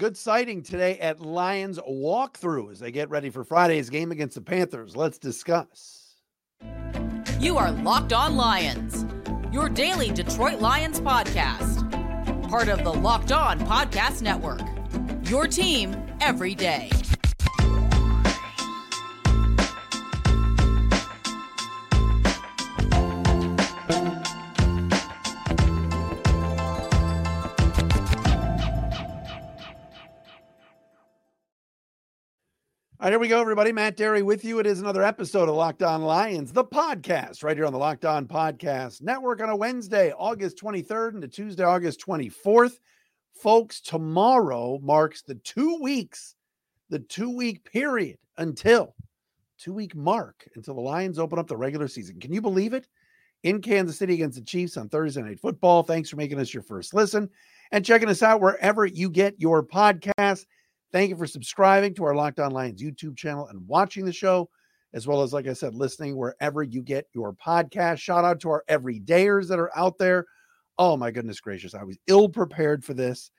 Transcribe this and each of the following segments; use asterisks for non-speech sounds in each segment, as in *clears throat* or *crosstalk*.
Good sighting today at Lions walkthrough as they get ready for Friday's game against the Panthers. Let's discuss. You are Locked On Lions, your daily Detroit Lions podcast. Part of the Locked On Podcast Network. Your team every day. All right, here we go, everybody. Matt Dery with you. It is another episode of Locked On Lions, the podcast, right here on the Locked On Podcast Network on a Wednesday, August 23rd, and to Tuesday, August 24th. Folks, tomorrow marks the two weeks, the two week period until two week mark until the Lions open up the regular season. Can you believe it? In Kansas City against the Chiefs on Thursday Night Football. Thanks for making us your first listen and checking us out wherever you get your podcast. Thank you for subscribing to our Locked On Lions YouTube channel and watching the show, as well as, like I said, listening wherever you get your podcast. Shout out to our everydayers that are out there. Oh, my goodness gracious. I was ill prepared for this,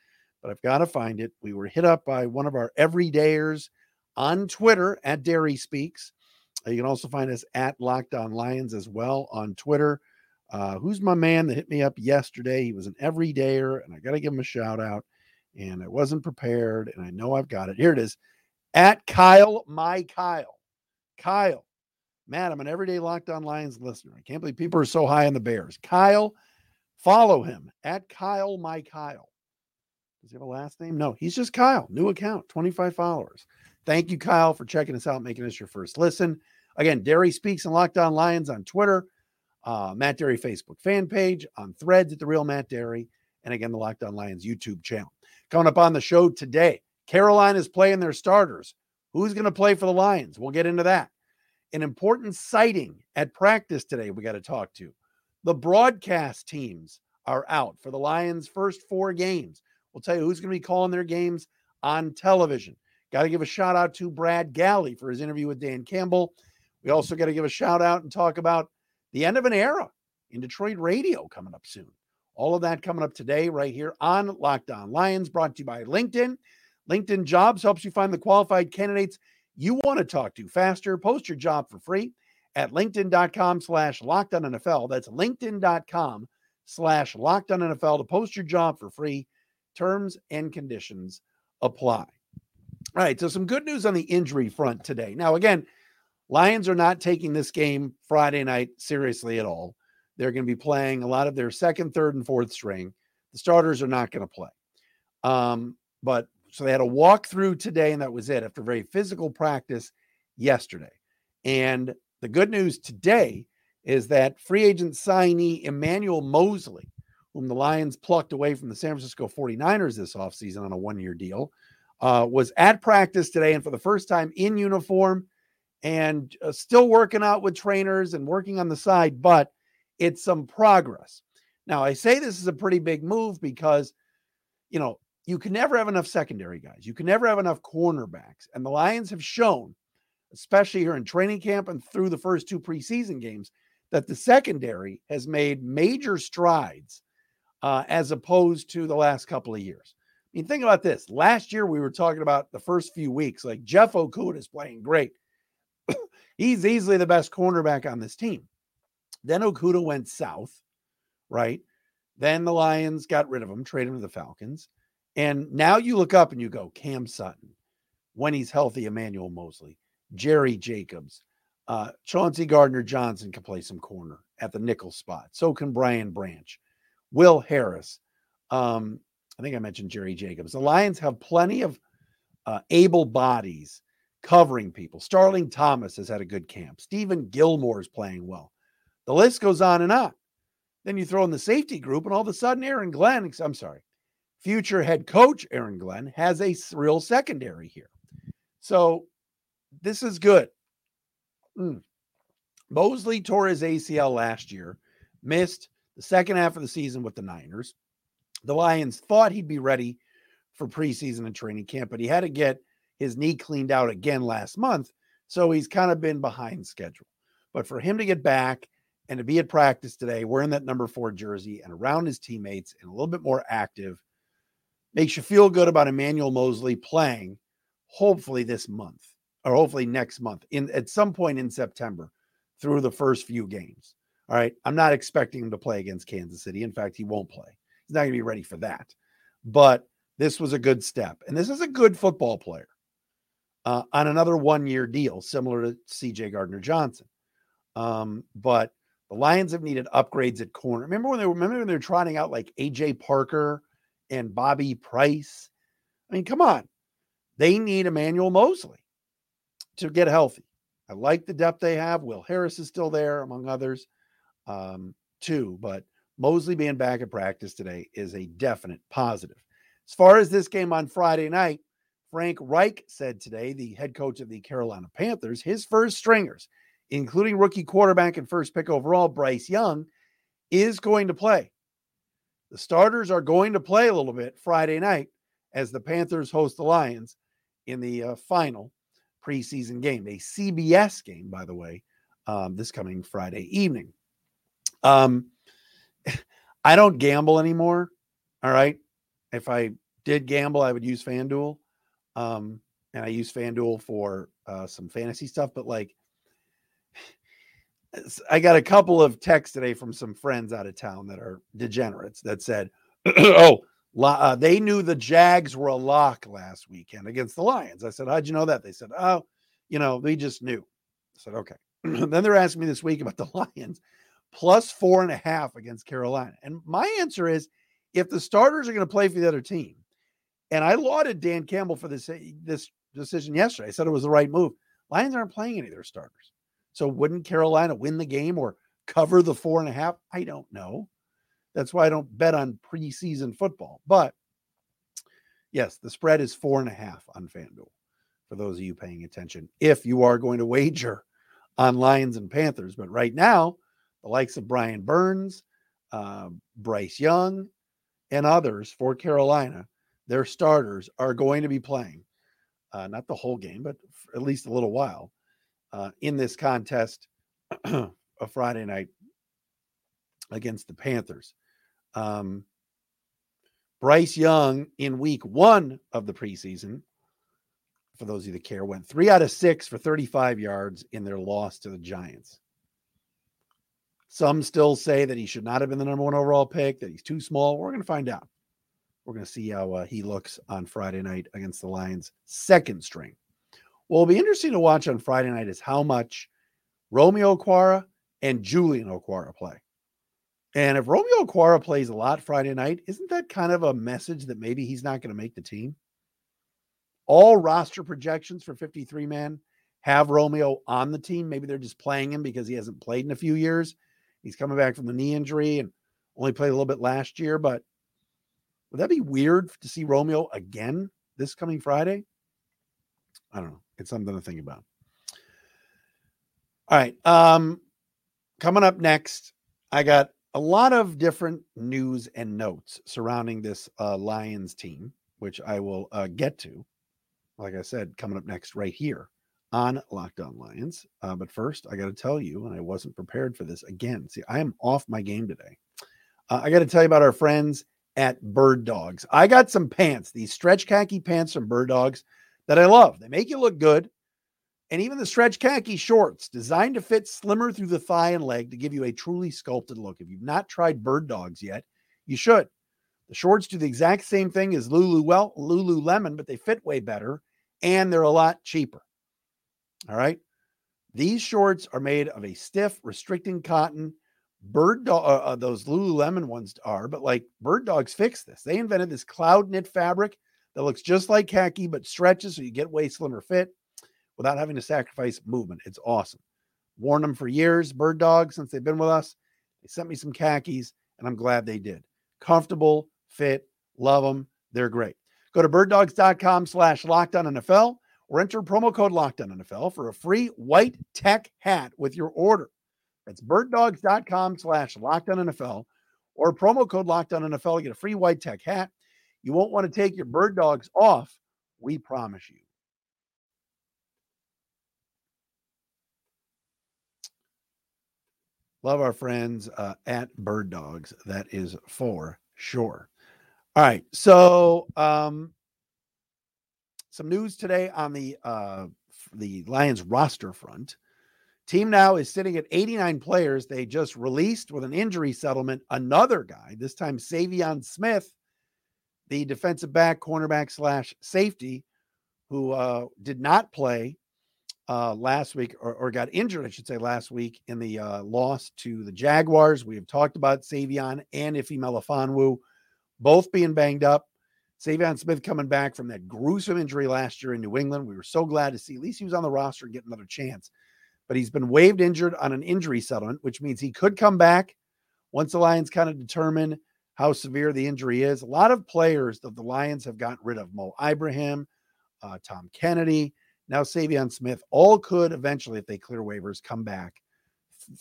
but I've got to find it. We were hit up by one of our everydayers on Twitter at Dery Speaks. You can also find us at Locked On Lions as well on Twitter. Uh, who's my man that hit me up yesterday? He was an everydayer, and I got to give him a shout out and I wasn't prepared, and I know I've got it. Here it is at Kyle, my Kyle. Kyle, Matt, I'm an everyday Locked On Lions listener. I can't believe people are so high on the Bears. Kyle, follow him at Kyle, my Kyle. Does he have a last name? No, he's just Kyle. New account, 25 followers. Thank you, Kyle, for checking us out, making us your first listen. Again, Dery Speaks and Locked On Lions on Twitter, uh, Matt Dery Facebook fan page, on threads at The Real Matt Dery, and again, the Locked On Lions YouTube channel. Coming up on the show today, Carolina is playing their starters. Who's going to play for the Lions? We'll get into that. An important sighting at practice today, we got to talk to. The broadcast teams are out for the Lions' first four games. We'll tell you who's going to be calling their games on television. Got to give a shout out to Brad Galley for his interview with Dan Campbell. We also got to give a shout out and talk about the end of an era in Detroit radio coming up soon. All of that coming up today, right here on Locked On Lions, brought to you by LinkedIn. LinkedIn Jobs helps you find the qualified candidates you want to talk to faster. Post your job for free at linkedin.com slash NFL. That's linkedin.com slash NFL to post your job for free. Terms and conditions apply. All right, so some good news on the injury front today. Now, again, Lions are not taking this game Friday night seriously at all. They're going to be playing a lot of their second, third, and fourth string. The starters are not going to play. Um, but so they had a walkthrough today, and that was it after very physical practice yesterday. And the good news today is that free agent signee Emmanuel Moseley, whom the Lions plucked away from the San Francisco 49ers this offseason on a one year deal, uh, was at practice today and for the first time in uniform and uh, still working out with trainers and working on the side, but it's some progress. Now, I say this is a pretty big move because, you know, you can never have enough secondary guys. You can never have enough cornerbacks. And the Lions have shown, especially here in training camp and through the first two preseason games, that the secondary has made major strides uh, as opposed to the last couple of years. I mean, think about this. Last year, we were talking about the first few weeks, like Jeff Okudah is playing great. *coughs* He's easily the best cornerback on this team. Then Okudah went south, right? Then the Lions got rid of him, traded him to the Falcons. And now you look up and you go, Cam Sutton, when he's healthy, Emmanuel Moseley, Jerry Jacobs, uh, Chauncey Gardner Johnson can play some corner at the nickel spot. So can Brian Branch, Will Harris. Um, I think I mentioned Jerry Jacobs. The Lions have plenty of uh, able bodies covering people. Starling Thomas has had a good camp. Stephon Gilmore is playing well. The list goes on and on. Then you throw in the safety group, and all of a sudden, Aaron Glenn, I'm sorry, future head coach Aaron Glenn has a real secondary here. So this is good. Mm. Moseley tore his ACL last year, missed the second half of the season with the Niners. The Lions thought he'd be ready for preseason and training camp, but he had to get his knee cleaned out again last month. So he's kind of been behind schedule. But for him to get back and to be at practice today, wearing that number four jersey and around his teammates and a little bit more active, makes you feel good about Emmanuel Moseley playing, hopefully this month or hopefully next month in at some point in September through the first few games. All right. I'm not expecting him to play against Kansas City. In fact, he won't play. He's not going to be ready for that. But this was a good step. And this is a good football player uh, on another one year deal, similar to CJ Gardner Johnson. Um, but the Lions have needed upgrades at corner. Remember when they were, remember when they were trotting out like AJ Parker and Bobby Price? I mean, come on. They need Emmanuel Moseley to get healthy. I like the depth they have. Will Harris is still there, among others, um, too. But Moseley being back at practice today is a definite positive. As far as this game on Friday night, Frank Reich said today, the head coach of the Carolina Panthers, his first stringers, including rookie quarterback and first pick overall, Bryce Young, is going to play. The starters are going to play a little bit Friday night as the Panthers host the Lions in the uh, final preseason game, a CBS game, by the way, um, this coming Friday evening. Um, *laughs* I don't gamble anymore. All right. If I did gamble, I would use FanDuel. Um, and I use FanDuel for uh, some fantasy stuff, but like, I got a couple of texts today from some friends out of town that are degenerates that said, *clears throat* "Oh, uh, they knew the Jags were a lock last weekend against the Lions. I said, How'd you know that? They said, Oh, you know, they just knew. I said, Okay. *clears throat* then they're asking me this week about the *laughs* Lions plus four and a half against Carolina. And my answer is if the starters are going to play for the other team, and I lauded Dan Campbell for this, eh, this decision yesterday. I said it was the right move. Lions aren't playing any of their starters. So wouldn't Carolina win the game or cover the four and a half? I don't know. That's why I don't bet on preseason football. But yes, the spread is four and a half on FanDuel for those of you paying attention. If you are going to wager on Lions and Panthers, but right now, the likes of Brian Burns, uh, Bryce Young, and others for Carolina, their starters are going to be playing, uh, not the whole game, but at least a little while uh, in this contest *clears throat* a Friday night against the Panthers. Um, Bryce Young in week one of the preseason, for those of you that care, went three out of six for 35 yards in their loss to the Giants. Some still say that he should not have been the number one overall pick, that he's too small. We're going to find out. We're going to see how uh, he looks on Friday night against the Lions' second string. What will be interesting to watch on Friday night is how much Romeo Okwara and Julian Okwara play. And if Romeo Okwara plays a lot Friday night, isn't that kind of a message that maybe he's not going to make the team? All roster projections for 53 man have Romeo on the team. Maybe they're just playing him because he hasn't played in a few years. He's coming back from the knee injury and only played a little bit last year. But would that be weird to see Romeo again this coming Friday? I don't know. It's something to think about. All right. Um, coming up next, I got a lot of different news and notes surrounding this uh, Lions team, which I will uh, get to. Like I said, coming up next, right here on Locked On Lions. Uh, but first, I got to tell you, and I wasn't prepared for this again. See, I am off my game today. Uh, I got to tell you about our friends at Bird Dogs. I got some pants, these stretch khaki pants from Bird Dogs that I love. They make you look good and even the stretch khaki shorts designed to fit slimmer through the thigh and leg to give you a truly sculpted look. If you've not tried bird dogs yet, you should. The shorts do the exact same thing as Lulu well, Lululemon, but they fit way better and they're a lot cheaper. All right. These shorts are made of a stiff, restricting cotton. Bird dog, uh, uh, those Lululemon ones are, but like bird dogs fix this. They invented this cloud knit fabric that looks just like khaki, but stretches so you get way slimmer fit without having to sacrifice movement. It's awesome. Worn them for years, bird dogs, since they've been with us. They sent me some khakis, and I'm glad they did. Comfortable, fit, love them. They're great. Go to birddogs.com slash lockdown NFL or enter promo code lockdown NFL for a free white tech hat with your order. That's birddogs.com slash lockdown NFL or promo code lockdown NFL to get a free white tech hat. You won't want to take your bird dogs off. We promise you. Love our friends uh, at Bird Dogs. That is for sure. All right. So, um, some news today on the uh, the Lions roster front. Team now is sitting at 89 players. They just released with an injury settlement another guy, this time Saivion Smith, the defensive back, cornerback slash safety, who uh, did not play uh, last week or, or, got injured, I should say, last week in the uh, loss to the Jaguars. We have talked about Saivion and Ife Melifonwu both being banged up. Saivion Smith coming back from that gruesome injury last year in New England. We were so glad to see at least he was on the roster and get another chance. But he's been waived injured on an injury settlement, which means he could come back once the Lions kind of determine how severe the injury is. A lot of players that the Lions have gotten rid of Mo Ibrahim, uh, Tom Kennedy, now Saivion Smith, all could eventually, if they clear waivers, come back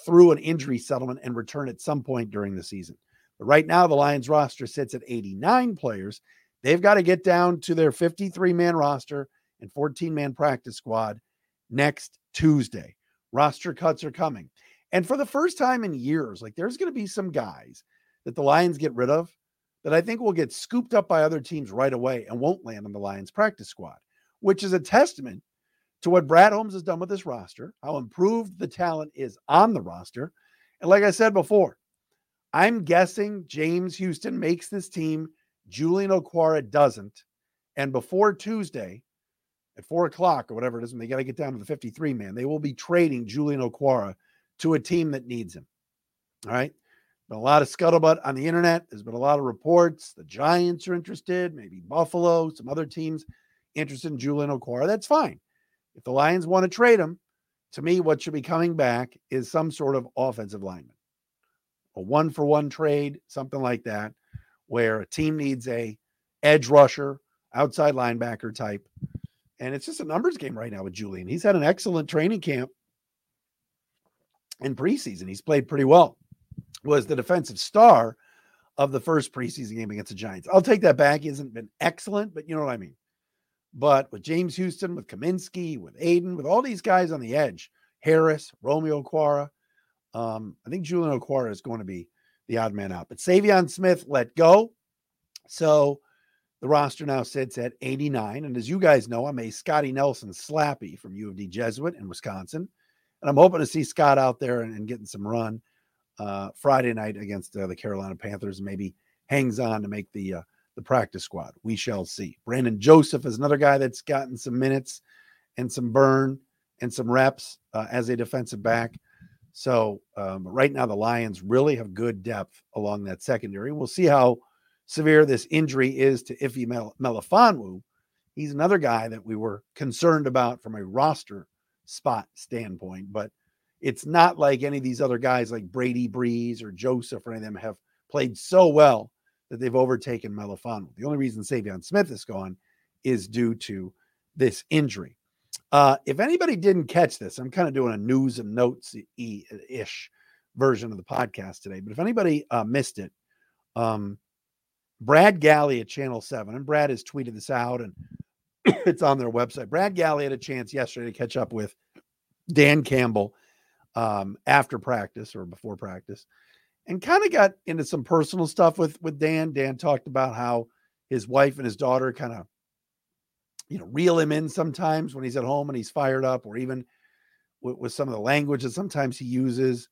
through an injury settlement and return at some point during the season. But right now, the Lions roster sits at 89 players. They've got to get down to their 53 man roster and 14 man practice squad next Tuesday. Roster cuts are coming. And for the first time in years, like there's going to be some guys that the Lions get rid of that I think will get scooped up by other teams right away and won't land on the Lions practice squad, which is a testament to what Brad Holmes has done with this roster, how improved the talent is on the roster. And like I said before, I'm guessing James Houston makes this team, Julian Okwara doesn't. And before Tuesday at four o'clock or whatever it is, when they got to get down to the 53 man, they will be trading Julian Okwara to a team that needs him. All right. Been a lot of scuttlebutt on the internet. There's been a lot of reports. The Giants are interested, maybe Buffalo, some other teams interested in Julian Okwara. That's fine. If the Lions want to trade him, to me, what should be coming back is some sort of offensive lineman, a one for one trade, something like that, where a team needs a edge rusher, outside linebacker type. And it's just a numbers game right now with Julian. He's had an excellent training camp in preseason. He's played pretty well. Was the defensive star of the first preseason game against the Giants. I'll take that back. He hasn't been excellent, but you know what I mean. But with James Houston, with Cominsky, with Aidan, with all these guys on the edge, Harris, Romeo Okwara, um, I think Julian Okwara is going to be the odd man out. But Saivion Smith let go. So the roster now sits at 89. And as you guys know, I'm a Scotty Nelson slappy from U of D Jesuit in Wisconsin. And I'm hoping to see Scott out there and, and getting some run uh, Friday night against uh, the Carolina Panthers maybe hangs on to make the uh, the practice squad. We shall see. Brandon Joseph is another guy that's gotten some minutes and some burn and some reps uh, as a defensive back. So um, right now, the Lions really have good depth along that secondary. We'll see how severe this injury is to Ife Mel- Melifonwu. He's another guy that we were concerned about from a roster spot standpoint, but it's not like any of these other guys like Brady Breeze or Joseph or any of them have played so well that they've overtaken Melifonwu. The only reason Saivion Smith is gone is due to this injury. Uh, if anybody didn't catch this, I'm kind of doing a news and notes ish version of the podcast today. But if anybody uh, missed it, um, Brad Galley at Channel 7, and Brad has tweeted this out and *coughs* it's on their website. Brad Galley had a chance yesterday to catch up with Dan Campbell um, after practice or before practice and kind of got into some personal stuff with with Dan. Dan talked about how his wife and his daughter kind of you know reel him in sometimes when he's at home and he's fired up or even with, with some of the language that sometimes he uses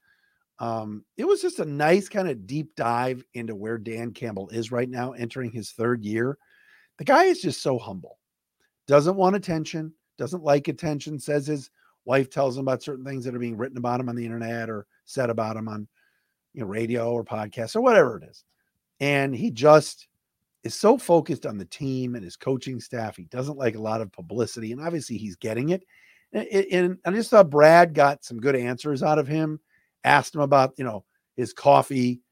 um, it was just a nice kind of deep dive into where Dan Campbell is right now, entering his third year. The guy is just so humble, doesn't want attention, doesn't like attention, says his wife tells him about certain things that are being written about him on the internet or said about him on you know, radio or podcast or whatever it is. And he just is so focused on the team and his coaching staff. He doesn't like a lot of publicity, and obviously he's getting it. And, and I just thought Brad got some good answers out of him. Asked him about, you know, his coffee,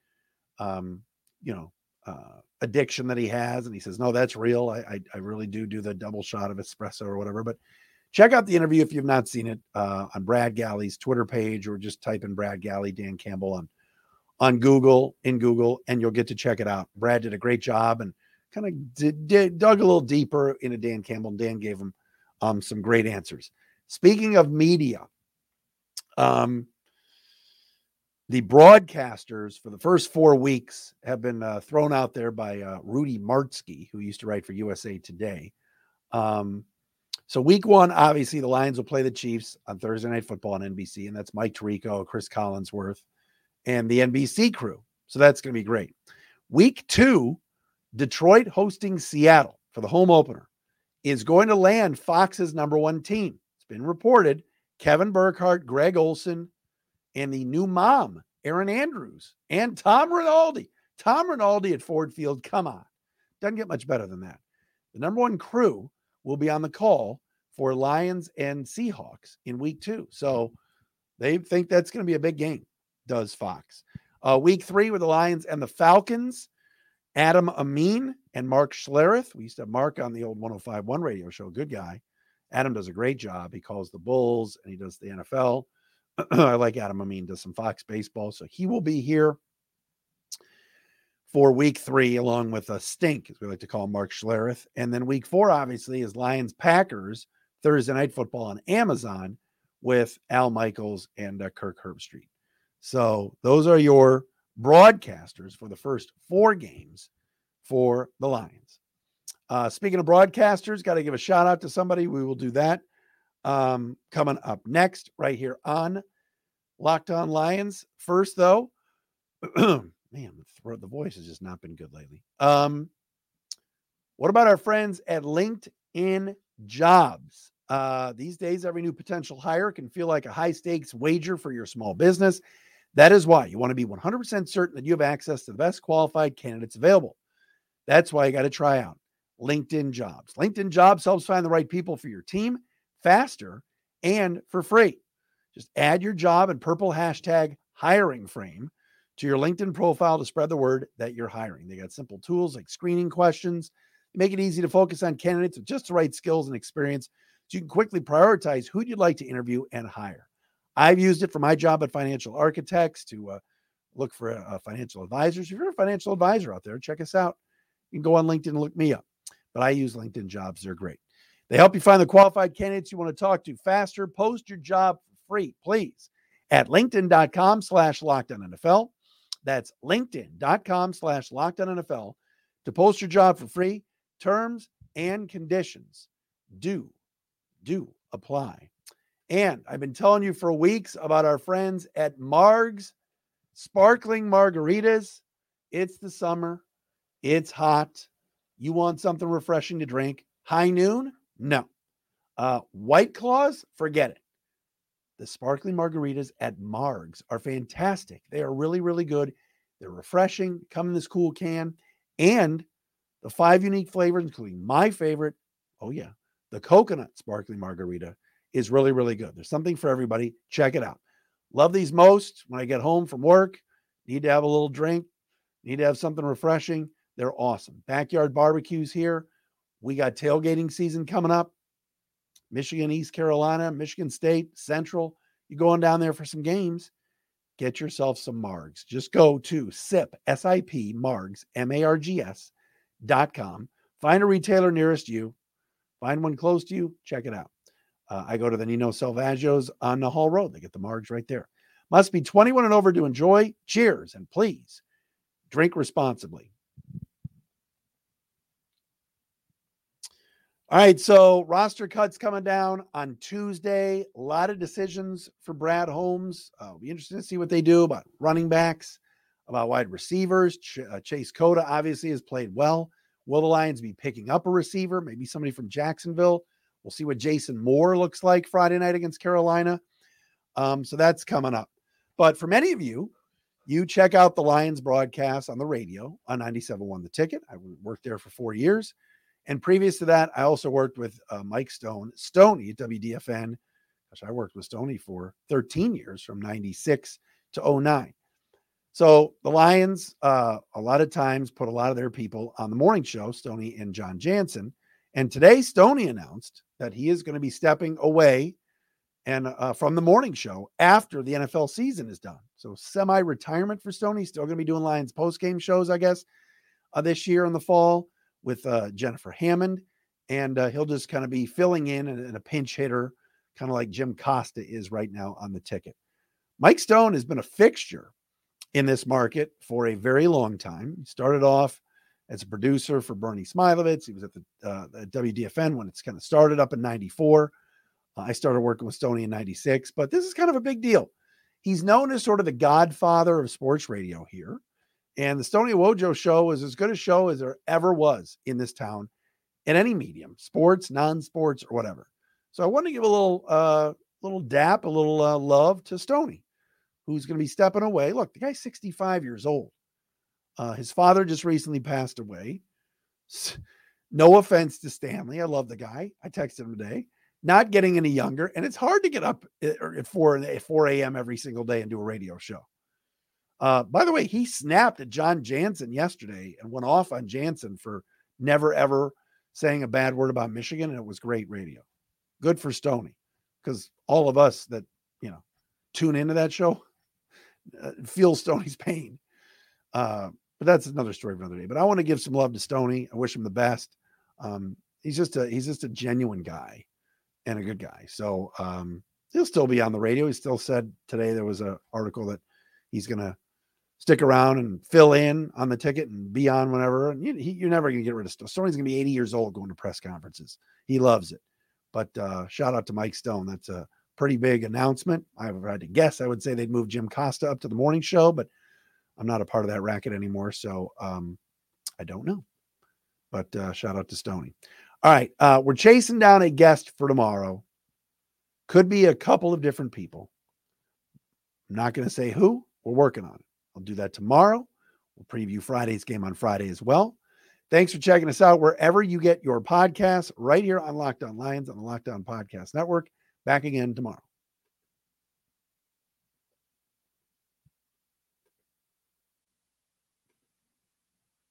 um, you know, uh, addiction that he has, and he says, "No, that's real. I, I, I really do do the double shot of espresso or whatever." But check out the interview if you've not seen it uh, on Brad Galley's Twitter page, or just type in Brad Galley, Dan Campbell on on Google in Google, and you'll get to check it out. Brad did a great job and kind of dug a little deeper into Dan Campbell, and Dan gave him um, some great answers. Speaking of media, um, the broadcasters for the first four weeks have been uh, thrown out there by uh, Rudy Martzke, who used to write for USA Today. Um, so, week one, obviously, the Lions will play the Chiefs on Thursday Night Football on NBC, and that's Mike Tirico, Cris Collinsworth, and the NBC crew. So, that's going to be great. Week two, Detroit hosting Seattle for the home opener is going to land Fox's number one team. It's been reported Kevin Burkhardt, Greg Olsen, and the new mom, Erin Andrews, and Tom Rinaldi. Tom Rinaldi at Ford Field. Come on. Doesn't get much better than that. The number one crew will be on the call for Lions and Seahawks in week two. So they think that's going to be a big game, does Fox. Uh, week three with the Lions and the Falcons. Adam Amin and Mark Schlereth. We used to have Mark on the old 1051 radio show. Good guy. Adam does a great job. He calls the Bulls and he does the NFL. *clears throat* I like Adam Amin, does some Fox baseball. So he will be here for week three, along with a stink, as we like to call Mark Schlereth. And then week four, obviously, is Lions Packers Thursday night football on Amazon with Al Michaels and uh, Kirk Herbstreit. So those are your broadcasters for the first four games for the Lions. Uh, speaking of broadcasters, got to give a shout out to somebody. We will do that um, coming up next, right here on Locked On Lions. First, though, *clears throat* man, the, the voice has just not been good lately. Um, what about our friends at LinkedIn Jobs? Uh, these days, every new potential hire can feel like a high stakes wager for your small business. That is why you want to be 100% certain that you have access to the best qualified candidates available. That's why you got to try out LinkedIn Jobs. LinkedIn Jobs helps find the right people for your team faster and for free. Just add your job and purple hashtag hiring frame to your LinkedIn profile to spread the word that you're hiring. They got simple tools like screening questions, make it easy to focus on candidates with just the right skills and experience so you can quickly prioritize who you'd like to interview and hire. I've used it for my job at Financial Architects to uh, look for uh, financial advisors. If you're a financial advisor out there, check us out. You can go on LinkedIn and look me up. But I use LinkedIn jobs, they're great. They help you find the qualified candidates you want to talk to faster. Post your job for free, please, at linkedin.com slash NFL. That's linkedin.com slash NFL to post your job for free. Terms and conditions do, do apply. And I've been telling you for weeks about our friends at Marg's Sparkling Margaritas. It's the summer, it's hot. You want something refreshing to drink. High noon? No. Uh, White Claws? Forget it. The sparkling margaritas at Marg's are fantastic. They are really, really good. They're refreshing, come in this cool can, and the five unique flavors, including my favorite. Oh, yeah, the coconut sparkling margarita is really, really good. There's something for everybody. Check it out. Love these most when I get home from work. Need to have a little drink, need to have something refreshing. They're awesome. Backyard barbecues here. We got tailgating season coming up. Michigan, East Carolina, Michigan State, Central. You going down there for some games? Get yourself some Margs. Just go to SIP, S I P, Margs, M A R G S dot com. Find a retailer nearest you. Find one close to you. Check it out. Uh, I go to the Nino Salvaggio's on the Hall Road. They get the margs right there. Must be 21 and over to enjoy. Cheers and please drink responsibly. All right, so roster cuts coming down on Tuesday. A lot of decisions for Brad Holmes. Uh, be interesting to see what they do about running backs, about wide receivers. Ch- uh, Chase Cota obviously has played well. Will the Lions be picking up a receiver? Maybe somebody from Jacksonville. We'll see what Jason Moore looks like Friday night against Carolina. Um, so that's coming up. But for many of you, you check out the Lions broadcast on the radio on 97.1 The Ticket. I worked there for four years. And previous to that, I also worked with uh, Mike Stone, Stony at WDFN. Gosh, I worked with Stony for 13 years from 96 to 09. So the Lions, uh, a lot of times, put a lot of their people on the morning show, Stony and Jon Jansen. And today, Stony announced that he is going to be stepping away and uh, from the morning show after the NFL season is done. So semi-retirement for Stony. Still going to be doing Lions post-game shows, I guess, uh, this year in the fall with uh, Jennifer Hammond, and uh, he'll just kind of be filling in and, a pinch hitter, kind of like Jim Costa is right now on the ticket. Mike Stone has been a fixture in this market for a very long time. He started off as a producer for Bernie Smilovitz. He was at the, uh, the WDFN when it's kind of started up in 94. Uh, I started working with Stony in 96, but this is kind of a big deal. He's known as sort of the godfather of sports radio here. And the Stony Wojo show is as good a show as there ever was in this town in any medium, sports, non-sports, or whatever. So I want to give a little uh little dap, a little uh, love to Stony, who's going to be stepping away. Look, the guy's 65 years old. Uh, his father just recently passed away. No offense to Stanley. I love the guy. I texted him today not getting any younger. And it's hard to get up at 4, at 4 a.m. every single day and do a radio show. Uh, by the way, he snapped at Jon Jansen yesterday and went off on Jansen for never ever saying a bad word about Michigan. And it was great radio. Good for Stony because all of us that, you know, tune into that show uh, feel Stony's pain. Uh, but that's another story for another day. But I want to give some love to Stony. I wish him the best. Um, he's just a he's just a genuine guy and a good guy. So um, he'll still be on the radio. He still said today there was an article that he's going to stick around and fill in on the ticket and be on whenever. And you, you're never going to get rid of Stone. Stone's going to be 80 years old going to press conferences. He loves it. But uh, shout out to Mike Stone. That's a pretty big announcement. I had to guess, I would say they'd move Jim Costa up to the morning show, but I'm not a part of that racket anymore. So um, I don't know. But uh, shout out to Stony. All right. Uh, we're chasing down a guest for tomorrow. Could be a couple of different people. I'm not going to say who. We're working on it. I'll do that tomorrow. We'll preview Friday's game on Friday as well. Thanks for checking us out wherever you get your podcasts, right here on Locked On Lions on the Locked On Podcast Network. Back again tomorrow.